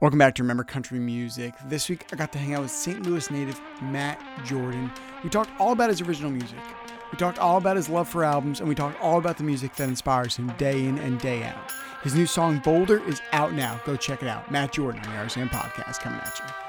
Welcome back to Remember Country Music. This week I got to hang out with St. Louis native Matt Jordan. We talked all about his original music. We talked all about his love for albums, and we talked all about the music that inspires him day in and day out. His new song Boulder is out now. Go check it out. Matt Jordan on the RCM podcast coming at you.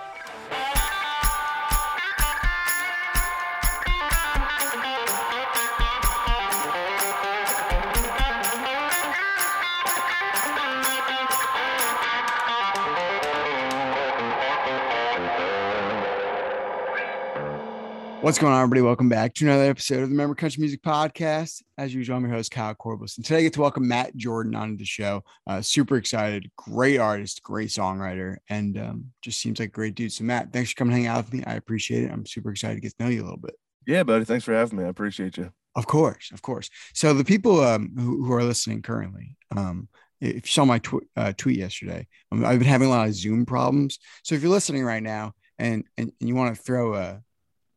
What's going on, everybody? Welcome back to another episode of the Remember Country Music Podcast. As usual, I'm your host, Kyle Corbliss. And today I get to welcome Matt Jordan onto the show. Uh, super excited. Great artist, great songwriter, and um, just seems like a great dude. So, Matt, thanks for coming hang out with me. I appreciate it. I'm super excited to get to know you a little bit. Yeah, buddy. Thanks for having me. I appreciate you. Of course. Of course. So, the people um, who, who, are listening currently, um, if you saw my tw- uh, tweet yesterday, um, I've been having a lot of Zoom problems. So, if you're listening right now and, and, and you want to throw a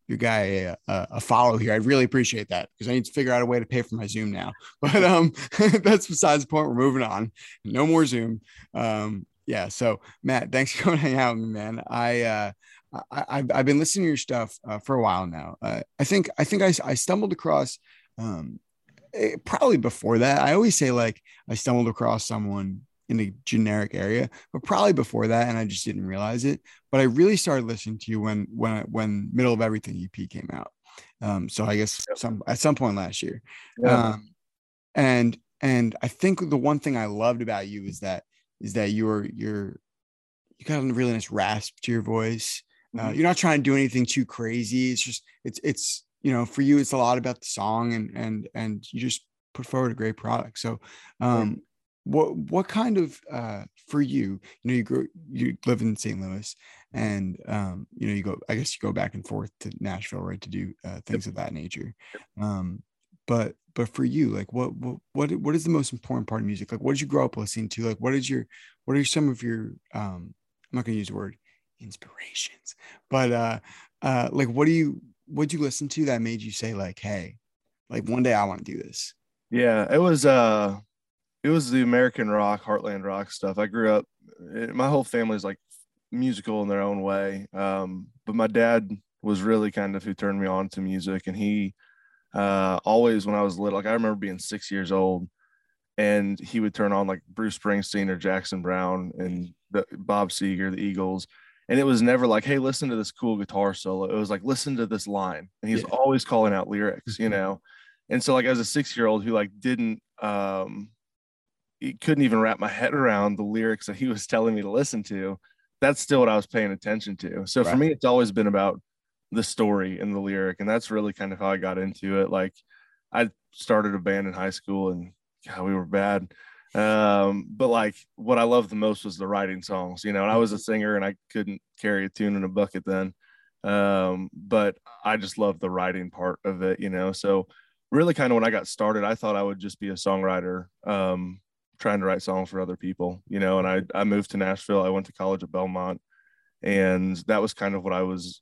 your guy a, a, follow here. I'd really appreciate that because I need to figure out a way to pay for my Zoom now. But um, that's besides the point. We're moving on. No more Zoom. Um, yeah. So Matt, thanks for coming hang out with me, man. I uh, I, have I've been listening to your stuff uh, for a while now. Uh, I think I think I, I stumbled across um, it, eh, probably before that. I always say like I stumbled across someone in a generic area, but probably before that, and I just didn't realize it. But I really started listening to you when when when Middle of Everything EP came out. Um, so I guess some at some point last year. Yeah. Um, and and I think the one thing I loved about you is that is that you're you're you got a really nice rasp to your voice. Uh, mm-hmm. you're not trying to do anything too crazy. It's just it's it's you know for you it's a lot about the song and and and you just put forward a great product. So um, what what kind of uh for you you know you grow you live in st louis and um you know you go i guess you go back and forth to nashville right to do uh, things of that nature. Um but but for you like what what what what is the most important part of music? Like what did you grow up listening to? Like what is your what are some of your um i'm not going to use the word inspirations but uh uh like what do you what did you listen to that made you say like hey like one day i want to do this? Yeah it was uh it was the American rock, Heartland rock stuff. I grew up, it, my whole family is like musical in their own way. Um, but my dad was really kind of who turned me on to music. And he uh, always, when I was little, like I remember being six years old and he would turn on like Bruce Springsteen or Jackson Browne and the, Bob Seger, the Eagles. And it was never like, hey, listen to this cool guitar solo. It was like, listen to this line. And he's yeah. always calling out lyrics, you mm-hmm. know? And so like as a six year old who like didn't um couldn't even wrap my head around the lyrics that he was telling me to listen to. That's still what i was paying attention to. So right. for me it's always been about the story and the lyric and that's really kind of how i got into it. Like i started a band in high school and God, we were bad. Um, but like what i loved the most was the writing songs you know and i was a singer and i couldn't carry a tune in a bucket then. Um, but i just loved the writing part of it you know. So really kind of when i got started i thought i would just be a songwriter. Um, trying to write songs for other people, you know, and I, I moved to Nashville. I went to college at Belmont and that was kind of what I was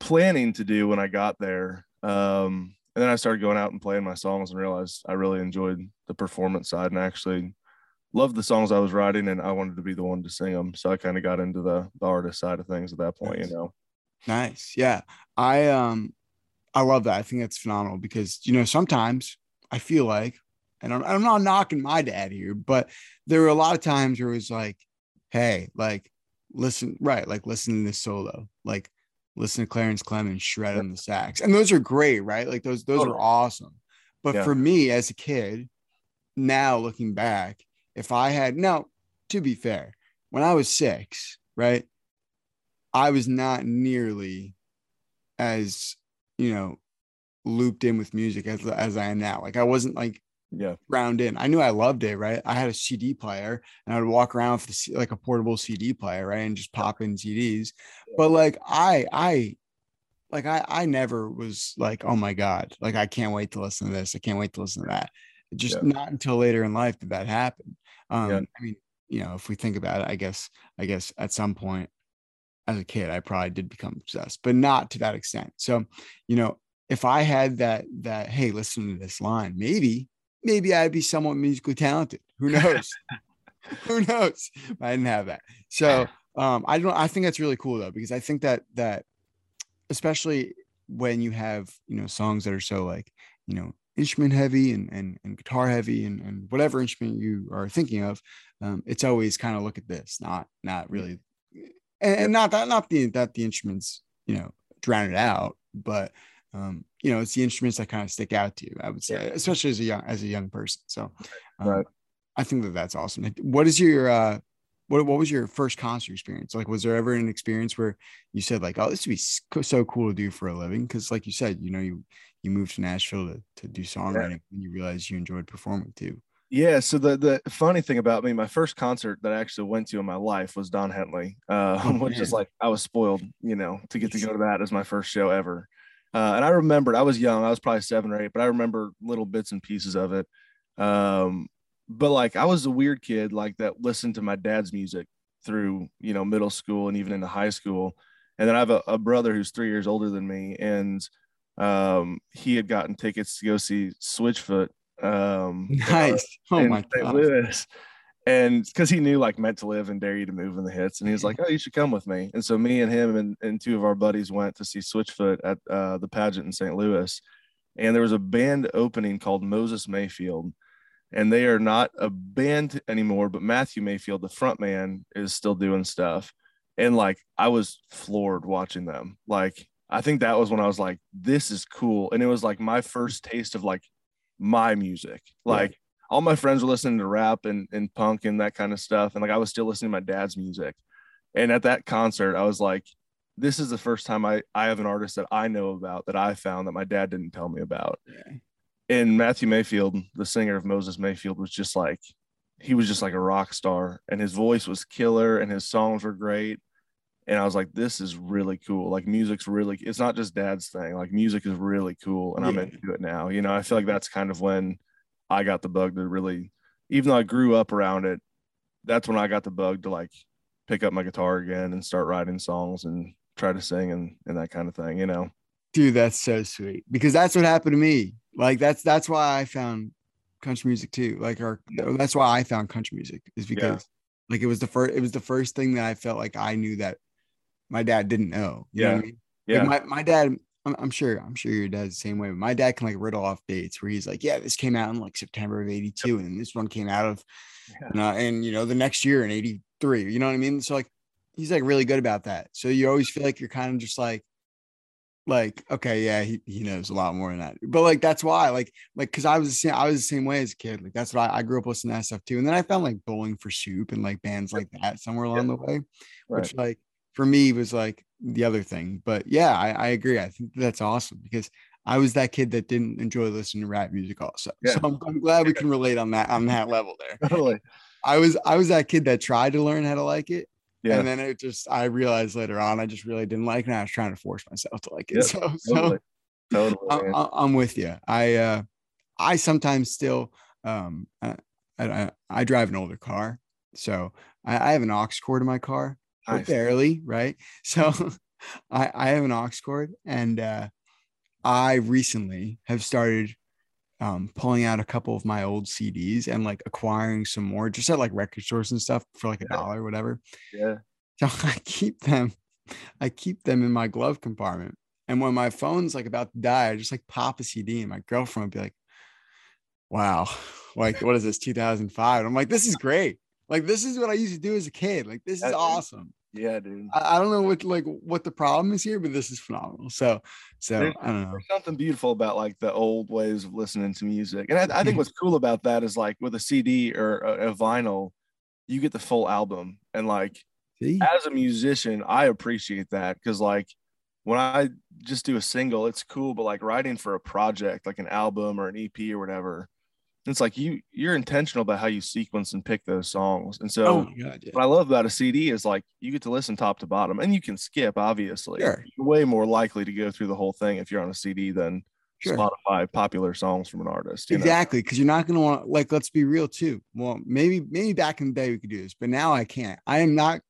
planning to do when I got there. Um, and then I started going out and playing my songs and realized I really enjoyed the performance side and actually loved the songs I was writing and I wanted to be the one to sing them. So I kind of got into the, the artist side of things at that point, nice. you know. Nice. Yeah. I um I love that. I think that's phenomenal because you know sometimes I feel like and I'm, I'm not knocking my dad here, but there were a lot of times where it was like, hey, like, listen, right, like, listen to this solo, like, listen to Clarence Clemons shred on the sax, and those are great, right? Like, those those are awesome. But yeah. for me as a kid, now looking back, if I had now, to be fair, when I was six, right, I was not nearly as you know looped in with music as as I am now. Like I wasn't like yeah. round in. I knew i loved it right? I had a cd player and i would walk around with the, like a portable cd player right and just pop in cds but like i i like i i never was like oh my god like i can't wait to listen to this. I can't wait to listen to that. Just yeah. not until later in life did that happen. Um yeah. i mean you know if we think about it i guess i guess at some point as a kid i probably did become obsessed but not to that extent. So you know if i had that that hey listen to this line maybe maybe I'd be somewhat musically talented. Who knows? who knows? I didn't have that. So um, I don't. I think that's really cool though because I think that that especially when you have you know songs that are so like you know instrument heavy and and, and guitar heavy and, and whatever instrument you are thinking of um, it's always kind of look at this not not really and, and, not that not the that the instruments you know drown it out but um, you know it's the instruments that kind of stick out to you i would say especially as a young as a young person so um, right. i think that that's awesome. What is your uh what, what was your first concert experience? Like was there ever an experience where you said like oh this would be so cool to do for a living because like you said you know you you moved to nashville to, to do songwriting yeah. and you realized you enjoyed performing too. Yeah so the the funny thing about me my first concert that i actually went to in my life was don henley uh, oh, which is like i was spoiled you know to get to go to that as my first show ever uh, and i remembered i was young i was probably seven or eight but i remember little bits and pieces of it um, but like I was a weird kid like that listened to my dad's music through you know middle school and even into high school and then I have a, a brother who's three years older than me and um, he had gotten tickets to go see Switchfoot um, nice oh my St. God. Louis and because he knew like meant to live and dare you to move in the hits and he was like oh you should come with me and so me and him and, and two of our buddies went to see switchfoot at uh, the pageant in st louis and there was a band opening called moses mayfield and they are not a band anymore. But Matthew Mayfield, the front man, is still doing stuff. And like I was floored watching them. Like I think that was when I was like, this is cool. And it was like my first taste of like my music. Like all my friends were listening to rap and, and punk and that kind of stuff. And like I was still listening to my dad's music. And at that concert, I was like, this is the first time I, I have an artist that I know about that I found that my dad didn't tell me about. Yeah and Matthew Mayfield, the singer of Moses Mayfield, was just like he was just like a rock star, and his voice was killer, and his songs were great. And I was like, this is really cool. Like music's really it's not just dad's thing. Like music is really cool, and yeah. I'm into it now. You know, I feel like that's kind of when I got the bug to really, even though I grew up around it, that's when I got the bug to like pick up my guitar again and start writing songs and try to sing and, and that kind of thing, you know. Dude, that's so sweet because that's what happened to me. Like that's that's why I found country music too. Like or that's why I found country music is because yeah. like it was the first it was the first thing that I felt like I knew that my dad didn't know. You yeah. know I mean? Yeah. Like my, my dad, I'm, I'm, sure, I'm sure your dad's the same way. But my dad can like riddle off dates where he's like, Yeah, this came out in like September of 82, and this one came out of yeah. know, and you know, the next year in 83. You know what I mean? So like he's like really good about that. So you always feel like you're kind of just like like okay yeah he, he knows a lot more than that but like that's why like like because i was the same i was the same way as a kid like that's what I, I grew up listening to that stuff too and then i found like bowling for soup and like bands like that somewhere along yeah. the way right. which like for me was like the other thing but yeah I, I agree i think that's awesome because i was that kid that didn't enjoy listening to rap music also yeah. so I'm, I'm glad we can relate on that on that level there totally i was i was that kid that tried to learn how to like it yeah. And then it just, I realized later on, I just really didn't like it. and I was trying to force myself to like it. Yep, so, totally. so totally, I, am with you. I, uh, I sometimes still, um, I, I, I drive an older car. So I, I have an aux cord in my car, nice. barely, right? So I, I have an aux cord and, uh, I recently have started um, pulling out a couple of my old CDs and like acquiring some more just at like record stores and stuff for like a yeah. dollar or whatever. Yeah. So I keep them, I keep them in my glove compartment. And when my phone's like about to die, I just like pop a CD and my girlfriend would be like, wow, like what is this, 2005? I'm like, this is great. Like this is what I used to do as a kid. Like this is awesome. Yeah, dude. I, I, don't know what like what the problem is here, but this is phenomenal. So, so there's, I don't know. There's something beautiful about like the old ways of listening to music, and I, I think what's cool about that is like with a CD or a, a vinyl, you get the full album, and like See? as a musician, I appreciate that because like when I just do a single, it's cool, but like writing for a project, like an album or an EP or whatever, it's like you you're intentional about how you sequence and pick those songs. And so oh God, yeah. what I love about a CD is like you get to listen top to bottom and you can skip, obviously. Sure. You're way more likely to go through the whole thing if you're on a CD than sure. Spotify popular songs from an artist. Exactly. Because you're not gonna want like let's be real too. Well, maybe maybe back in the day we could do this, but now I can't. I am not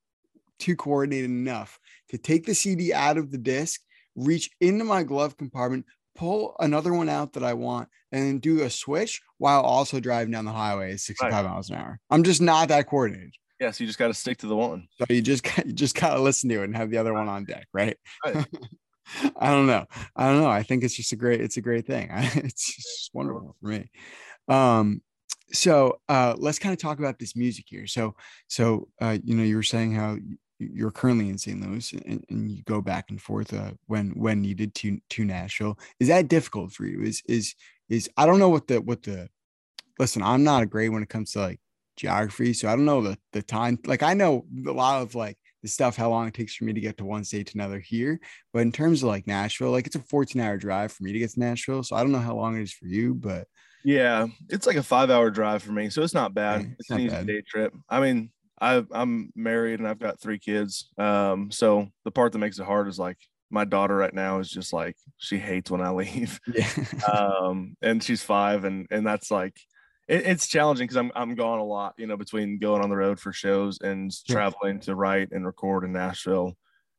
too coordinated enough to take the CD out of the disc, reach into my glove compartment, pull another one out that I want and then do a switch while also driving down the highway at 65 right. miles an hour. I'm just not that coordinated. Yeah, so you just got to stick to the one. So you just you just got to listen to it and have the other one on deck, right? right. I don't know. I don't know. I think it's just a great it's a great thing. it's just wonderful for me. Um so uh let's kind of talk about this music here. So so uh you know you were saying how you're currently in St. Louis and, and you go back and forth uh, when when needed to to Nashville. Is that difficult for you? Is is is I don't know what the what the listen, I'm not a great when it comes to like geography. So I don't know the the time. Like I know a lot of like the stuff, how long it takes for me to get to one state to another here. But in terms of like Nashville, like it's a 14 hour drive for me to get to Nashville. So I don't know how long it is for you, but yeah, it's like a five hour drive for me. So it's not bad. Okay, it's, it's an easy bad. day trip. I mean, I I'm married and I've got three kids. Um, so the part that makes it hard is like my daughter right now is just like she hates when I leave. Yeah. um, and she's five, and and that's like it, it's challenging because I'm I'm gone a lot, you know, between going on the road for shows and traveling to write and record in Nashville.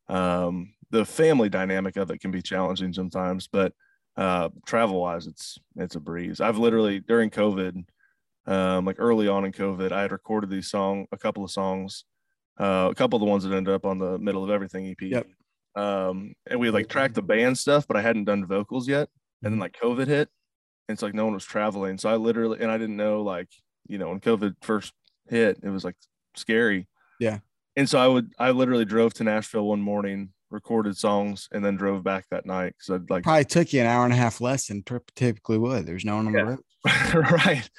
Um, the family dynamic of it can be challenging sometimes, but uh, travel wise, it's it's a breeze. I've literally during COVID, um, like early on in COVID, I had recorded these song, a couple of songs, uh, a couple of the ones that ended up on the middle of everything EP. Yep. Um, and we like tracked the band stuff, but I hadn't done vocals yet. And then like COVID hit, and it's like no one was traveling. So I literally and I didn't know like you know when COVID first hit, it was like scary. Yeah. And so I would I literally drove to Nashville one morning, recorded songs, and then drove back that night because I'd like probably took you an hour and a half less than typically would. There's no one on yeah. the road. right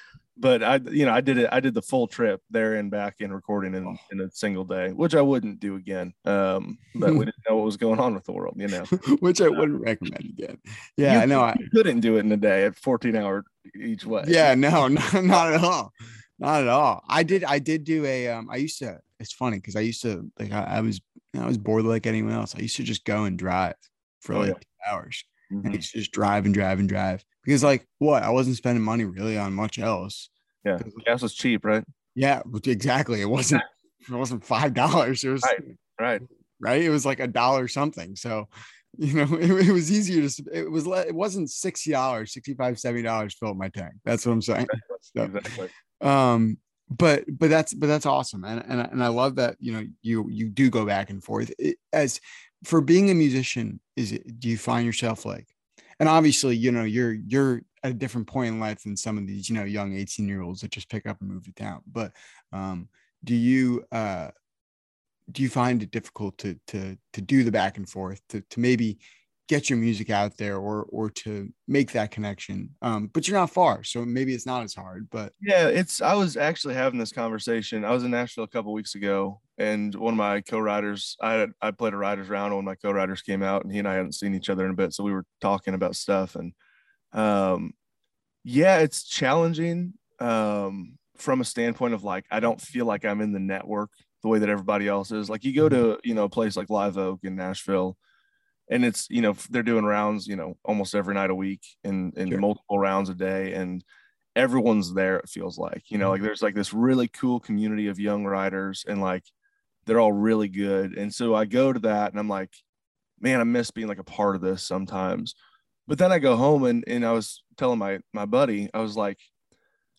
but I, you know, I did it. I did the full trip there and back in recording in, in a single day, which I wouldn't do again. Um, but we didn't know what was going on with the world, you know, which I wouldn't recommend again. Yeah, I know. I couldn't do it in a day at 14 hour each way. Yeah, no, not, not at all. Not at all. I did. I did do a. Um, I used to. It's funny because I used to like. I, I was. I was bored like anyone else. I used to just go and drive for oh, like yeah. hours. Mm-hmm. And just drive and drive and drive because like what I wasn't spending money really on much else. Yeah, gas was cheap, right? Yeah, exactly. It wasn't. It wasn't five dollars. It was right, right, right. It was like a dollar something. So, you know, it, it was easier to. It was. It wasn't sixty dollars, 65 70 dollars fill up my tank. That's what I'm saying. So, exactly. Um, but but that's but that's awesome, and and and I love that you know you you do go back and forth. It, as for being a musician, is it? Do you find yourself like and obviously you know you're you're at a different point in life than some of these you know young 18 year olds that just pick up and move to town. But um do you uh do you find it difficult to to to do the back and forth to to maybe get your music out there or or to make that connection? Um but you're not far so maybe it's not as hard but yeah it's i was actually having this conversation i was in nashville a couple weeks ago and one of my co-writers i had, i played a writers round when my co-writers came out and he and i hadn't seen each other in a bit so we were talking about stuff and um yeah it's challenging um from a standpoint of like i don't feel like i'm in the network the way that everybody else is like you go to you know a place like live oak in nashville and it's you know they're doing rounds you know almost every night a week and in, in sure. multiple rounds a day and everyone's there it feels like you know like mm-hmm. there's like this really cool community of young writers and like they're all really good and so i go to that and i'm like man i miss being like a part of this sometimes but then i go home and and i was telling my my buddy i was like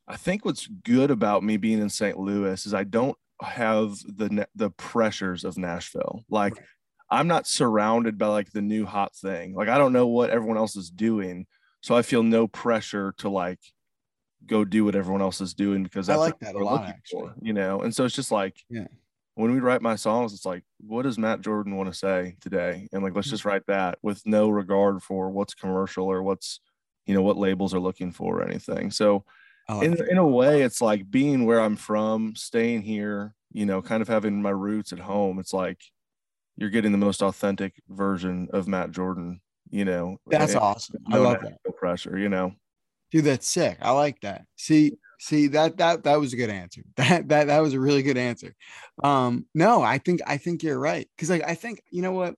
i think what's good about me being in st louis is i don't have the the pressures of nashville like. I'm not surrounded by like the new hot thing. Like I don't know what everyone else is doing, so I feel no pressure to like go do what everyone else is doing because I like that a lot actually. For, you know, and so it's just like yeah. When we write my songs, it's like, what does Matt Jordan want to say today? And like, let's mm. just write that with no regard for what's commercial or what's, you know, what labels are looking for or anything. So, like in, in a way, it's like being where I'm from, staying here, you know, kind of having my roots at home. It's like, you're getting the most authentic version of Matt Jordan. You know, that's awesome. I love that. No pressure. You know, dude, that's sick. I like that. See, see that that that was a good answer. That that that was a really good answer. Um, no, I think I think you're right because like I think you know what,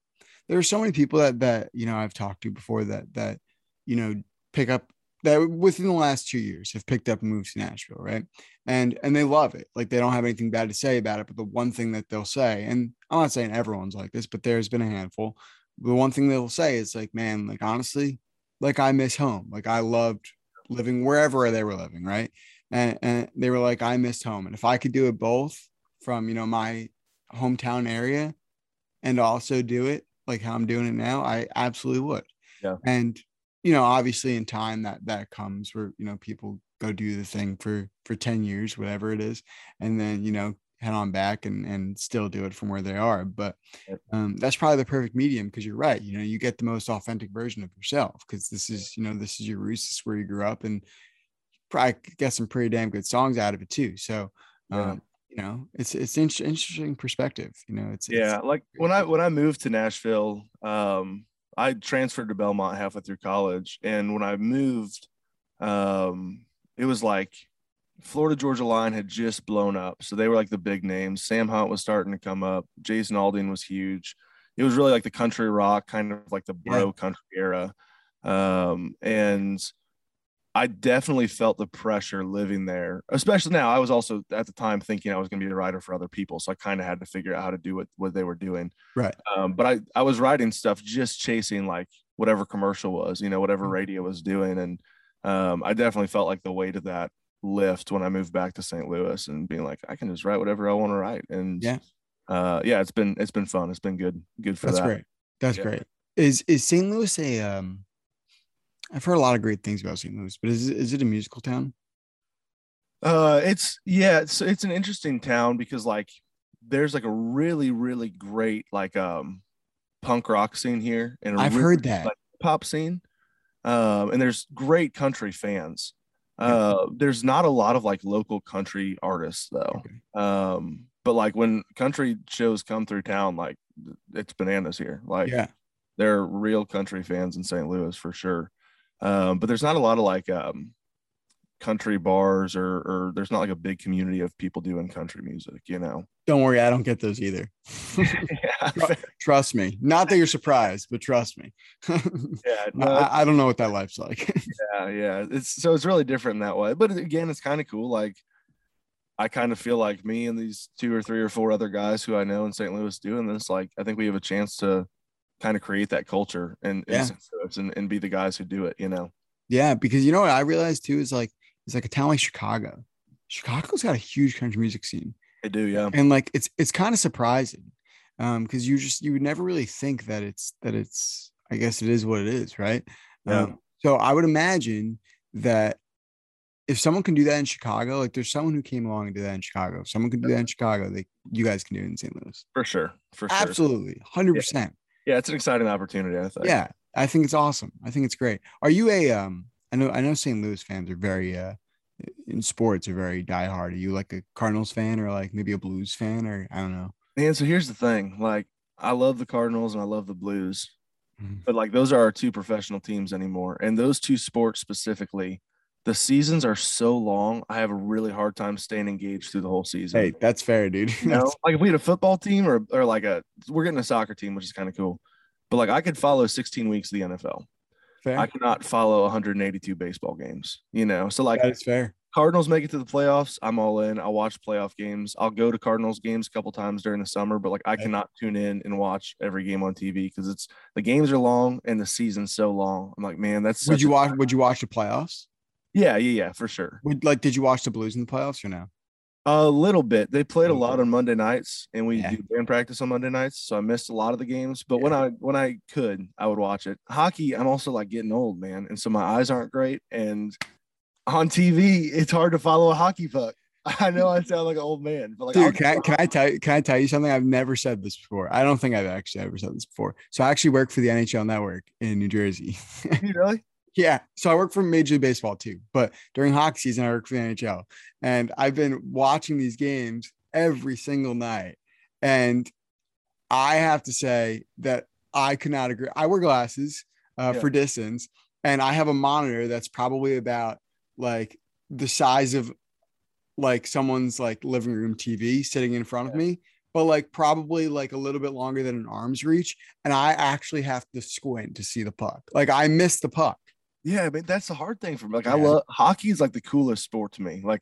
there are so many people that that you know I've talked to before that that you know pick up that within the last two years have picked up and moved to Nashville, right? And and they love it. Like they don't have anything bad to say about it. But the one thing that they'll say, and I'm not saying everyone's like this, but there's been a handful. The one thing they'll say is like, man, like honestly, like I miss home. Like I loved living wherever they were living, right? And and they were like, I missed home. And if I could do it both from you know my hometown area and also do it like how I'm doing it now, I absolutely would. Yeah. And you know, obviously in time that that comes where you know people go do the thing for for 10 years, whatever it is, and then you know head on back and and still do it from where they are. But um, that's probably the perfect medium because you're right. You know, you get the most authentic version of yourself because this is you know this is your roots, this is where you grew up, and probably get some pretty damn good songs out of it too. So. Um, you know it's it's inter- interesting perspective you know it's Yeah, it's, like when I when I moved to Nashville, um, I transferred to Belmont halfway through college, and when I moved, um, it was like Florida Georgia Line had just blown up, so they were like the big names. Sam Hunt was starting to come up. Jason Aldean was huge. It was really like the country rock, kind of like the bro country era, um, and I definitely felt the pressure living there, especially now. I was also at the time thinking I was going to be a writer for other people, so I kind of had to figure out how to do what what they were doing. right Um, but I I was writing stuff just chasing like whatever commercial was, you know, whatever radio was doing, and um, I definitely felt like the weight of that lift when I moved back to St. Louis and being like, I can just write whatever I want to write, and Yeah. uh, yeah, it's been it's been fun. It's been good good for That's that. That's great. That's Yeah. great. Is is St. Louis a um I've heard a lot of great things about St. Louis, but is it, is it a musical town? Uh, it's yeah, it's it's an interesting town because like there's like a really really great like um punk rock scene here, and a I've really, heard that. like, pop scene, um, and there's great country fans. Uh, there's not a lot of like local country artists though. Okay. Um, but like when country shows come through town, like it's bananas here. Like yeah. there are real country fans in St. Louis for sure. Um, but there's not a lot of like um, country bars or or there's not like a big community of people doing country music, you know. Don't worry, I don't get those either. yeah, trust me. Not that you're surprised, but trust me. yeah, no, I, I don't know what that life's like. yeah, yeah. It's so it's really different that way. But again, it's kind of cool. Like I kind of feel like me and these two or three or four other guys who I know in St. Louis doing this, like I think we have a chance to kind of create that culture and Yeah. and, and, be the guys who do it, you know. yeah, because you know what I realized too is like it's like a town like Chicago. Chicago's got a huge country music scene. I do, yeah. and like it's it's kind of surprising um because you just you would never really think that it's that it's i guess it is what it is right Yeah. um, so i would imagine that if someone can do that in chicago like there's someone who came along and did that in chicago if someone can do that in chicago they you guys can do it in st louis For sure. For sure. absolutely 100% Yeah, it's an exciting opportunity, I think. yeah i think it's awesome i think it's great are you a um i know i know st louis fans are very uh in sports are very diehard. Are you like a Cardinals fan or like maybe a Blues fan or I don't know? And so here's the thing like, I love the Cardinals and I love the Blues, Mhm. but like, those are our two professional teams anymore. And those two sports specifically, the seasons are so long. I have a really hard time staying engaged through the whole season. Hey, that's fair, dude. You know, like if we had a football team or, or like a, we're getting a soccer team, which is kind of cool. But like, I could follow 16 weeks of the NFL. fair. I cannot follow 182 baseball games, you know? So like, that is fair. Cardinals make it to the playoffs, I'm all in. I'll watch playoff games. I'll go to Cardinals games a couple times during the summer, but like I cannot tune in and watch every game on TV because it's the games are long and the season's so long. I'm like, man, that's Would you watch? Would you watch the playoffs? Yeah, yeah, yeah, for sure. Would like? Did you watch the Blues in the playoffs or no? A little bit. They played a lot on Monday nights, and we Yeah. do band practice on Monday nights, so I missed a lot of the games. But when I when I could, I would watch it. Hockey, I'm also like getting old, man, and so my eyes aren't great. And on TV, it's hard to follow a hockey puck. I know I sound like an old man, but like, Dude, can I, can I tell you? Can I tell you something? I've never said this before. I don't think I've actually ever said this before. So I actually work for the NHL Network in New Jersey. You really? Yeah, so I work for Major League Baseball too, but during hockey season, I work for the NHL, and I've been watching these games every single night, and I have to say that I could not agree. I wear glasses uh, Yeah. for distance, and I have a monitor that's probably about like the size of like someone's like living room TV sitting in front of me, but like probably like a little bit longer than an arm's reach. And I actually have to squint to see the puck. Like I miss the puck. Yeah, I mean that's the hard thing for me. Like I love hockey is like the coolest sport to me. Like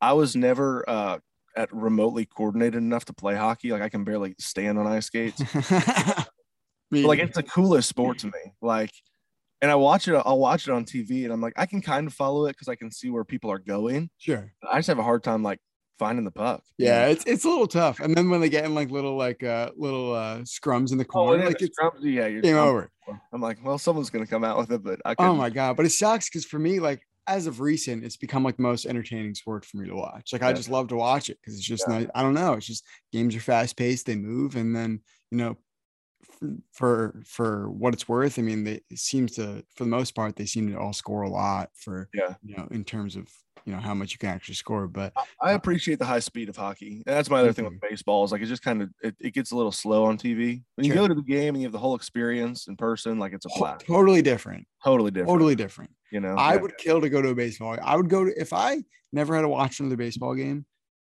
I was never uh at remotely coordinated enough to play hockey. Like I can barely stand on ice skates. But, like it's the coolest sport to me. Like and I watch it. I'll watch it on TV, and I'm like, I can kind of follow it because I can see where people are going. Sure. I just have a hard time like finding the puck. Yeah, it's it's a little tough. And then when they get in like little like uh little uh scrums in the Oh, corner, and like it's scrums- yeah, you're game over. I'm like, well, someone's gonna come out with it, but I Oh couldn't. Oh my god! But it sucks because for me, like as of recent, it's become like the most entertaining sport for me to watch. Like I just love to watch it because it's just Yeah. nice. I don't know. It's just games are fast paced. They move, and then you know, for for what it's worth, I mean, they it seems to for the most part they seem to all score a lot for Yeah. you know in terms of you know how much you can actually score. But I uh, appreciate the high speed of hockey. And that's my other thing with mm-hmm. baseball is like it just kind of it, it gets a little slow on TV. When you Sure. go to the game and you have the whole experience in person, like it's a blast. totally different. Totally different. Totally different. You know, I Yeah. would kill to go to a baseball. I would go to if I never had to watch another baseball game,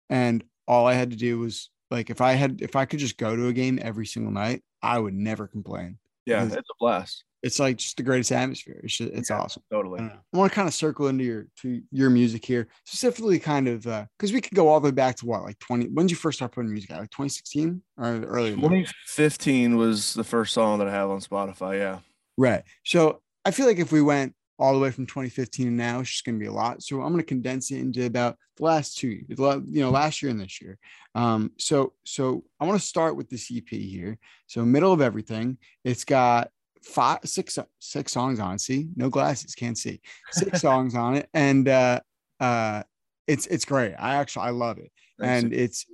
and all I had to do was like if I had if I could just go to a game every single night, I would never complain. Yeah, it's a blast. It's like just the greatest atmosphere. It's just, it's Yeah. awesome. Totally. Uh, I. I want to kind of circle into your to your music here, specifically kind of uh, because we could go all the way back to what like twenty. When did you first start putting music out? Like twenty sixteen or earlier? that? 2015 was the first song that I have on Spotify. Yeah. Right. So I feel like if we went all the way from 2015 and now, it's just going to be a lot. So I'm going to condense it into about the last two, you know, last year and this year. Um, so so I want to start with this EP here. So middle of everything, it's got five, six, six songs on. it. See, no glasses, can't see. Six songs on it, and uh, uh, it's it's great. I actually I love it Thanks. and it's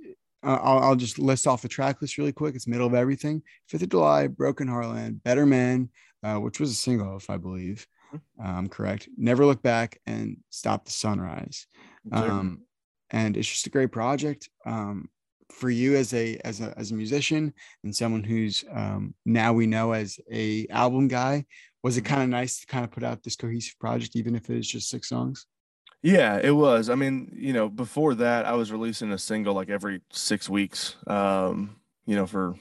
uh, I'll, I'll just list off the track list really quick. It's middle of everything. Fifth of July, Broken Heartland, Better Man, uh, which was a single, if I believe, um, correct. Never Look Back and Stop the Sunrise. Um, and it's just a great project um, for you as a as a as a musician and someone who's um, now we know as a album guy. Was it kind of nice to kind of put out this cohesive project, even if it is just six songs? Yeah, it was. I mean, you know, before that, I was releasing a single like every six weeks. Um, you know, for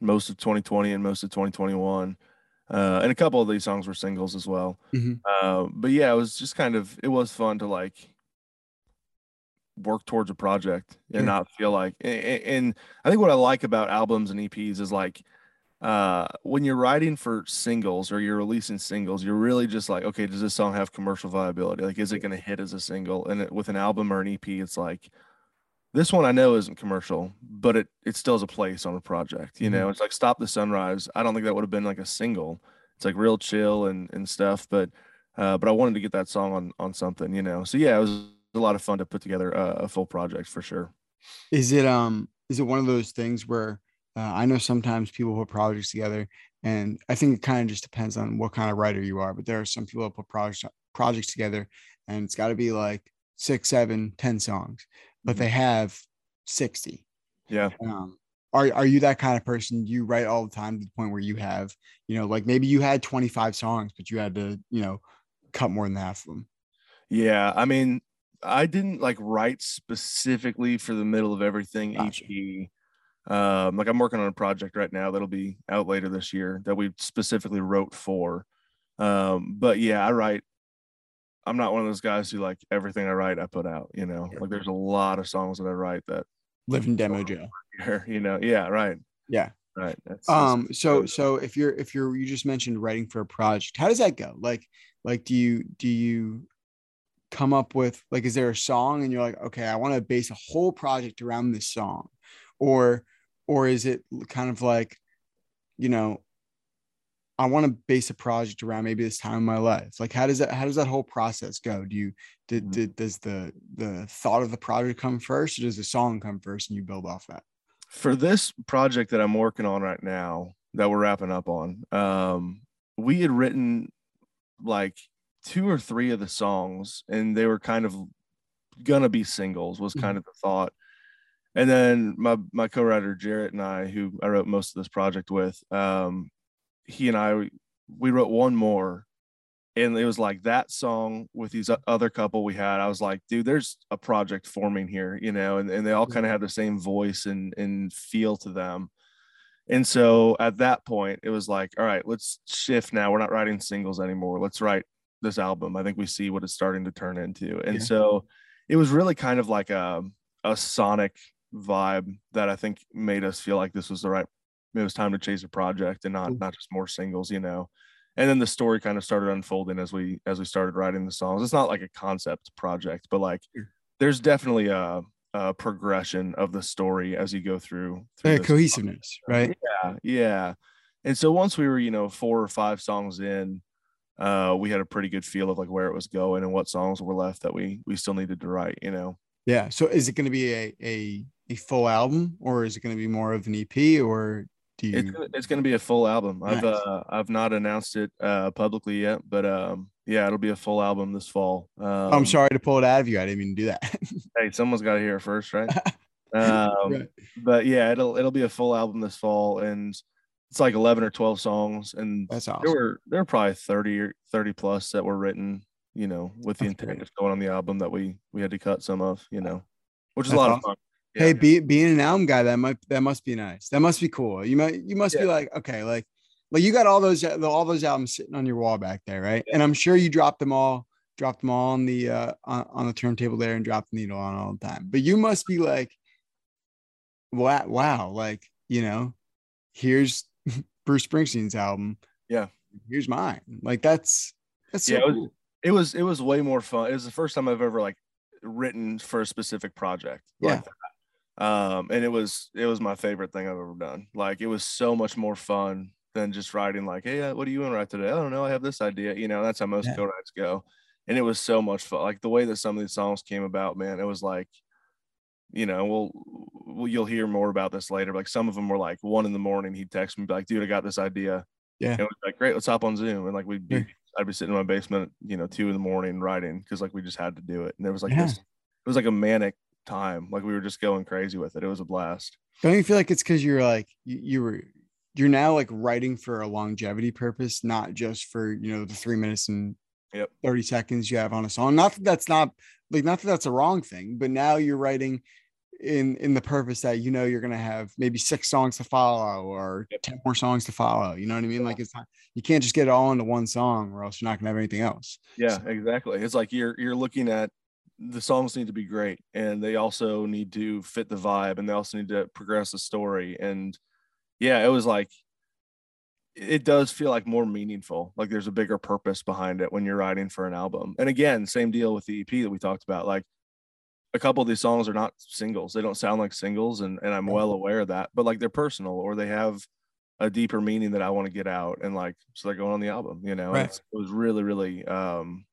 most of 2020 and most of 2021, uh, and a couple of these songs were singles as well. Mhm. Uh, but yeah, it was just kind of it was fun to like work towards a project and Sure. not feel like. a- a- And I think what I like about albums and EPs is like uh when you're writing for singles or you're releasing singles you're really just like okay does this song have commercial viability like is it going to hit as a single and it, with an album or an ep it's like this one i know isn't commercial but it it still has a place on a project you know? It's like stop the sunrise. I don't think that would have been like a single. It's like real chill and and stuff but uh but i wanted to get that song on on something you know? So yeah it was a lot of fun to put together a, a full project for sure. Is it um is it one of those things where uh, I know sometimes people put projects together, and I think it kind of just depends on what kind of writer you are. But there are some people that put projects projects together, and it's got to be like six, seven, ten songs, but they have sixty. yeah Um, are are you that kind of person? You write all the time to the point where you have, you know, like maybe you had twenty five songs, but you had to, you know, cut more than half of them. Yeah, I mean, I didn't like write specifically for the middle of everything Gotcha. EP. Um, like I'm working on a project right now that'll be out later this year that we specifically wrote for. Um, but yeah, I write. I'm not one of those guys who like everything I write I put out. You know, like there's a lot of songs that I write that, live in demo, jail. you know, yeah, right, Yeah. right. That's, that's- um so so if you're if you're you just mentioned writing for a project how does that go like like do you do you come up with like is there a song and you're like okay i want to base a whole project around this song or or is it kind of like you know i want to base a project around maybe this time in my life like how does that how does that whole process go do you did, Mhm. did does the the thought of the project come first or does the song come first and you build off that for this project that I'm working on right now that we're wrapping up on, um, we had written like two or three of the songs, and they were kind of gonna be singles. Was kind of the thought. And then my my co-writer Jarrett and I, who I wrote most of this project with, um, he and I we wrote one more, and it was like that song with these other couple we had. I was like, dude, there's a project forming here, you know, and, and they all mm-hmm. kind of have the same voice and and feel to them. And so at that point, it was like, all right, let's shift now. We're not writing singles anymore. Let's write this album. I think we see what it's starting to turn into. And Yeah. so it was really kind of like a a sonic vibe that I think made us feel like this was the right it was time to chase a project and not Cool. not just more singles, you know. and then the story kind of started unfolding as we as we started writing the songs. It's not like a concept project, but like there's definitely a, a progression of the story as you go through. through Yeah, cohesiveness, right? yeah, yeah. And so once we were, you know, four or five songs in, uh, we had a pretty good feel of like where it was going and what songs were left that we we still needed to write, you know. Yeah. So is it going to be a, a a full album or is it going to be more of an EP or do you It's gonna, it's gonna be a full album. I've uh I've not announced it uh publicly yet, but um yeah, it'll be a full album this fall. Um, I'm sorry to pull it out of you. I didn't mean to do that. Hey, someone's got to hear it first, right? um, Right. But yeah, it'll it'll be a full album this fall, and it's like 11 or 12 songs, and That's there awesome. were there were probably 30 or 30 plus that were written, you know, with the That's intent great. of going on the album that we we had to cut some of, you know, which is That's a lot awesome. of fun. Hey, be, being an album guy, that might that must be nice. That must be cool. You might you must be like, okay, like like you got all those all those albums sitting on your wall back there, right? And I'm sure you dropped them all, dropped them all on the uh on, on the turntable there and dropped the needle on all the time. But you must be like, wow, wow, like you know, here's Bruce Springsteen's album. Yeah. Here's mine. Like that's that's so Yeah, it was- cool. it was it was way more fun. It was the first time I've ever like written for a specific project. like that. Um, and it was it was my favorite thing I've ever done. Like it was so much more fun than just writing like, hey, uh, what do you want to write today? I don't know. I have this idea. You know, that's how most Yeah. co-writes go. And it was so much fun. Like the way that some of these songs came about, man, it was like, you know, we'll, we'll you'll hear more about this later. Like some of them were like one in the morning. He'd text me be like, dude, I got this idea. Yeah. And it was like, great, let's hop on Zoom. And like we'd be Yeah. I'd be sitting in my basement, you know, two in the morning writing because like we just had to do it. And there was like Yeah. this, it was like a manic time. Like we were just going crazy with it. It was a blast. Don't you feel like it's because you're like you, you were you're now like writing for a longevity purpose, not just for you know the three minutes and Yep. 30 seconds you have on a song. Not that that's not like not that that's a wrong thing, but now you're writing in in the purpose that you know you're gonna have maybe six songs to follow or Yep. 10 more songs to follow. You know what I mean? Yeah. Like it's not you can't just get it all into one song or else you're not gonna have anything else. Yeah, exactly. It's like you're you're looking at the songs need to be great and they also need to fit the vibe and they also need to progress the story. And yeah, it was like it does feel like more meaningful. Like there's a bigger purpose behind it when you're writing for an album. And again, same deal with the EP that we talked about. Like a couple of these songs are not singles. They don't sound like singles, and, and I'm well aware of that, but like they're personal or they have a deeper meaning that I want to get out. And like so they're going on the album, you know. Right. It was really, really um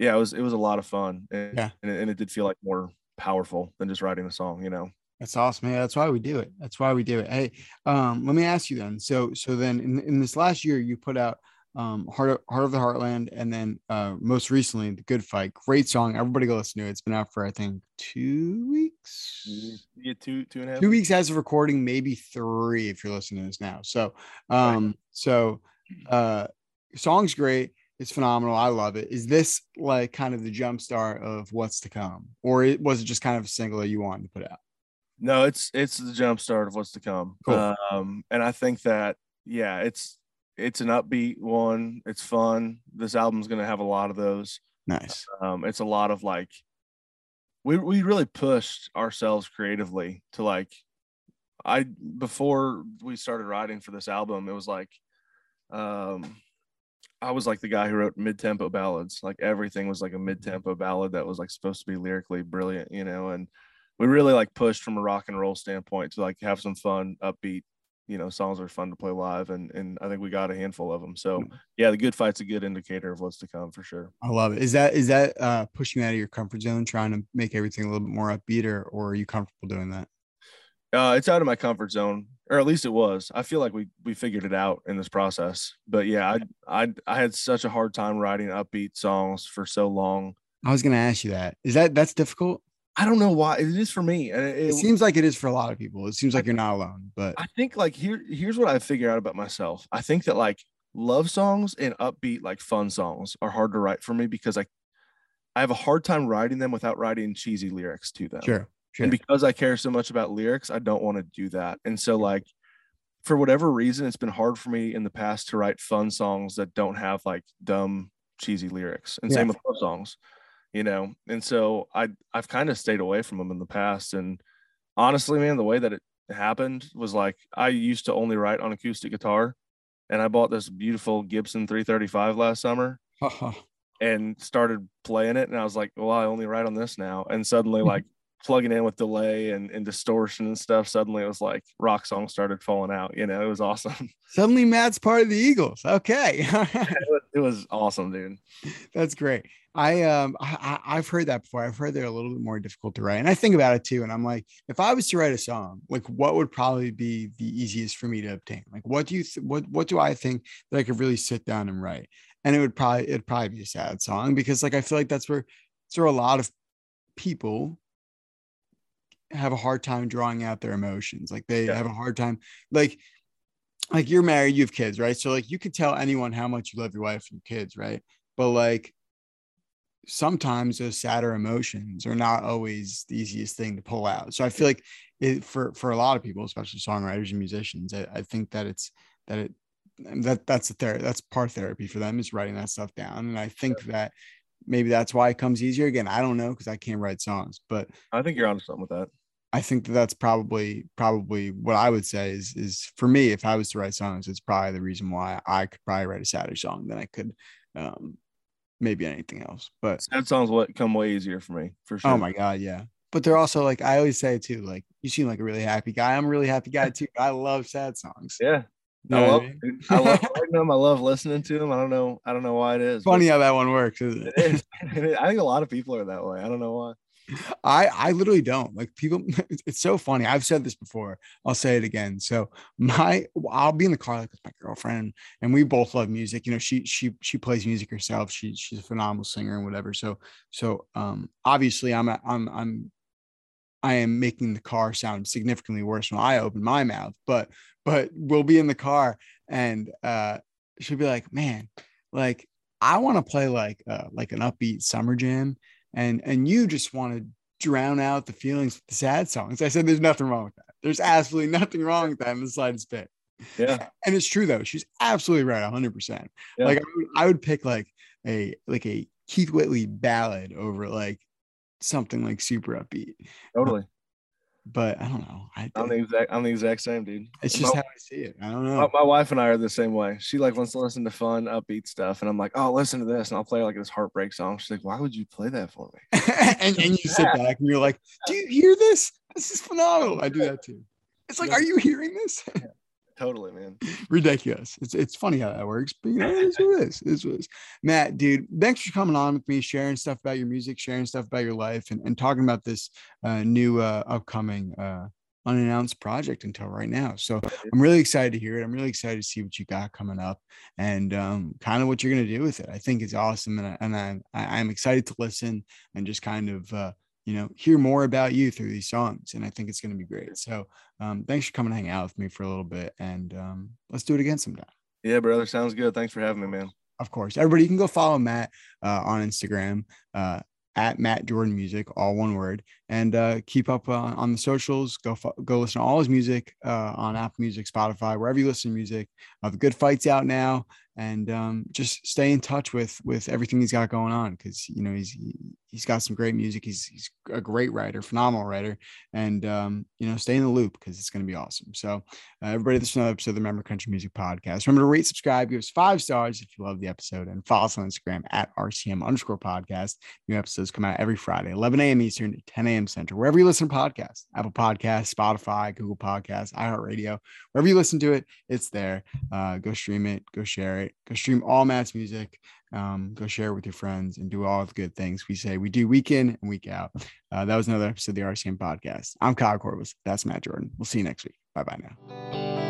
yeah, it was it was a lot of fun. And, Yeah. and, it, and it did feel like more powerful than just writing a song, you know. That's awesome. Yeah, that's why we do it. That's why we do it. Hey, um, let me ask you then. So, so then in, in this last year, you put out um, Heart of, Heart of the Heartland, and then uh, most recently, The Good Fight. Great song. Everybody go listen to it. It's been out for I think two weeks. Yeah, two two and a half Two weeks as of recording, maybe three if you're listening to this now. So, um, so uh, song's great. It's phenomenal. I love it. Is this like kind of the jump start of what's to come, or it, was it just kind of a single that you wanted to put out? No, it's it's the jump start of what's to come. Cool. Um, and I think that yeah, it's it's an upbeat one. It's fun. This album's gonna have a lot of those. Nice. Um, it's a lot of like we we really pushed ourselves creatively to like I before we started writing for this album, it was like um I was like the guy who wrote mid-tempo ballads. Like everything was like a mid-tempo ballad that was like supposed to be lyrically brilliant, you know, and we really like pushed from a rock and roll standpoint to like have some fun, upbeat, you know, songs that are fun to play live. And and I think we got a handful of them. So yeah, the good fight's a good indicator of what's to come for sure. I love it. Is that is that uh pushing out of your comfort zone, trying to make everything a little bit more upbeat, or, or are you comfortable doing that? Uh, it's out of my comfort zone, or at least it was. I feel like we we figured it out in this process. But yeah, I I I had such a hard time writing upbeat songs for so long. I was gonna ask you that. Is that that's difficult? I don't know why it is for me. It, It it- seems like it is for a lot of people. It seems like you're not alone, but I think like here here's what I figured out about myself. I think that like love songs and upbeat like fun songs are hard to write for me because I I have a hard time writing them without writing cheesy lyrics to them. sure, sure. And because I care so much about lyrics, I don't want to do that. And so like for whatever reason, it's been hard for me in the past to write fun songs that don't have like dumb, cheesy lyrics. And same with love songs, you know. And so I I've kind of stayed away from them in the past. And honestly, man, the way that it happened was like I used to only write on acoustic guitar. and I bought this beautiful Gibson 335 last summer and started playing it. And I was like, well, I only write on this now. And suddenly, mm-hmm. like plugging in with delay and, and distortion and stuff, suddenly it was like rock songs started falling out. You know, it was awesome. Suddenly, Matt's part of the Eagles. Okay. it, was, it was awesome, dude. That's great. I um I, I've heard that before. I've heard they're a little bit more difficult to write, and I think about it too. And I'm like, if I was to write a song, like what would probably be the easiest for me to obtain? Like, what do you th- what what do I think that I could really sit down and write? And it would probably it'd probably be a sad song because like I feel like that's where that's where a lot of people have a hard time drawing out their emotions. Like they yeah. have a hard time like like you're married, you have kids, right? So like you could tell anyone how much you love your wife and your kids, right? But like sometimes those sadder emotions are not always the easiest thing to pull out. So I feel like it, for for a lot of people, especially songwriters and musicians, I, I think that it's that it that that's a therapy that's part therapy for them is writing that stuff down. And I think yeah. that maybe that's why it comes easier. Again, I don't know because I can't write songs, but I think you're onto something with that. I think that that's probably probably what I would say is is for me if I was to write songs, it's probably the reason why I could probably write a sadder song than I could um, maybe anything else. But sad songs what come way easier for me for sure. Oh my god, yeah. But they're also like I always say too, like you seem like a really happy guy. I'm a really happy guy too. I love sad songs. Yeah. You I love, I, mean? I love writing them. I love listening to them. I don't know. I don't know why it is. Funny how that one works, isn't it? it is. I think a lot of people are that way. I don't know why. I I literally don't like people. It's so funny. I've said this before. I'll say it again. So my I'll be in the car like with my girlfriend, and we both love music. You know, she she she plays music herself. She she's a phenomenal singer and whatever. So so um obviously I'm I'm I'm I am making the car sound significantly worse when I open my mouth. But but we'll be in the car and uh she'll be like, man, like I want to play like uh like an upbeat summer jam and and you just want to drown out the feelings with the sad songs. I said, there's nothing wrong with that. There's absolutely nothing wrong with that in the slightest bit. Yeah. And it's true though. She's absolutely right. hundred percent. Like I would, I would pick like a, like a Keith Whitley ballad over like something like super upbeat. Totally but I don't know. I, am the exact I'm the exact same dude. It's just my, how I see it. I don't know. My, my, wife and I are the same way. She like wants to listen to fun, upbeat stuff, and I'm like, oh, listen to this, and I'll play like this heartbreak song. She's like, why would you play that for me? and, and you sit back and you're like, do you hear this? This is phenomenal. I do that too. It's like, are you hearing this? Totally, man. Ridiculous. It's it's funny how that works, but you know, it's what it is. What it is. Matt, dude, thanks for coming on with me, sharing stuff about your music, sharing stuff about your life, and, and talking about this uh, new uh, upcoming uh, unannounced project until right now. So I'm really excited to hear it. I'm really excited to see what you got coming up and um, kind of what you're going to do with it. I think it's awesome, and I, and I, I'm excited to listen and just kind of uh, you know, hear more about you through these songs. And I think it's going to be great. So um, thanks for coming and hang out with me for a little bit. And um, let's do it again sometime. Yeah, brother. Sounds good. Thanks for having me, man. Of course. Everybody, you can go follow Matt uh, on Instagram. Uh, at Matt Jordan Music, all one word, and uh, keep up uh, on the socials. Go go listen to all his music uh, on Apple Music, Spotify, wherever you listen to music. Uh, the Good Fight's out now, and um, just stay in touch with with everything he's got going on because you know he's he's got some great music. He's he's a great writer, phenomenal writer, and um, you know stay in the loop because it's going to be awesome. So uh, everybody, this is another episode of the Remember Country Music Podcast. Remember to rate, subscribe, give us five stars if you love the episode, and follow us on Instagram at RCM underscore podcast. New episodes come out every Friday, 11 a.m. Eastern, 10 a.m. Central, wherever you listen to podcasts, Apple Podcasts, Spotify, Google Podcasts, iHeartRadio, wherever you listen to it, it's there. Uh, go stream it, go share it, go stream all Matt's music um, go share it with your friends and do all the good things we say we do week in and week out. Uh, that was another episode of the RCM podcast. I'm Kyle Corbliss. That's Matt Jordan. We'll see you next week. Bye bye now.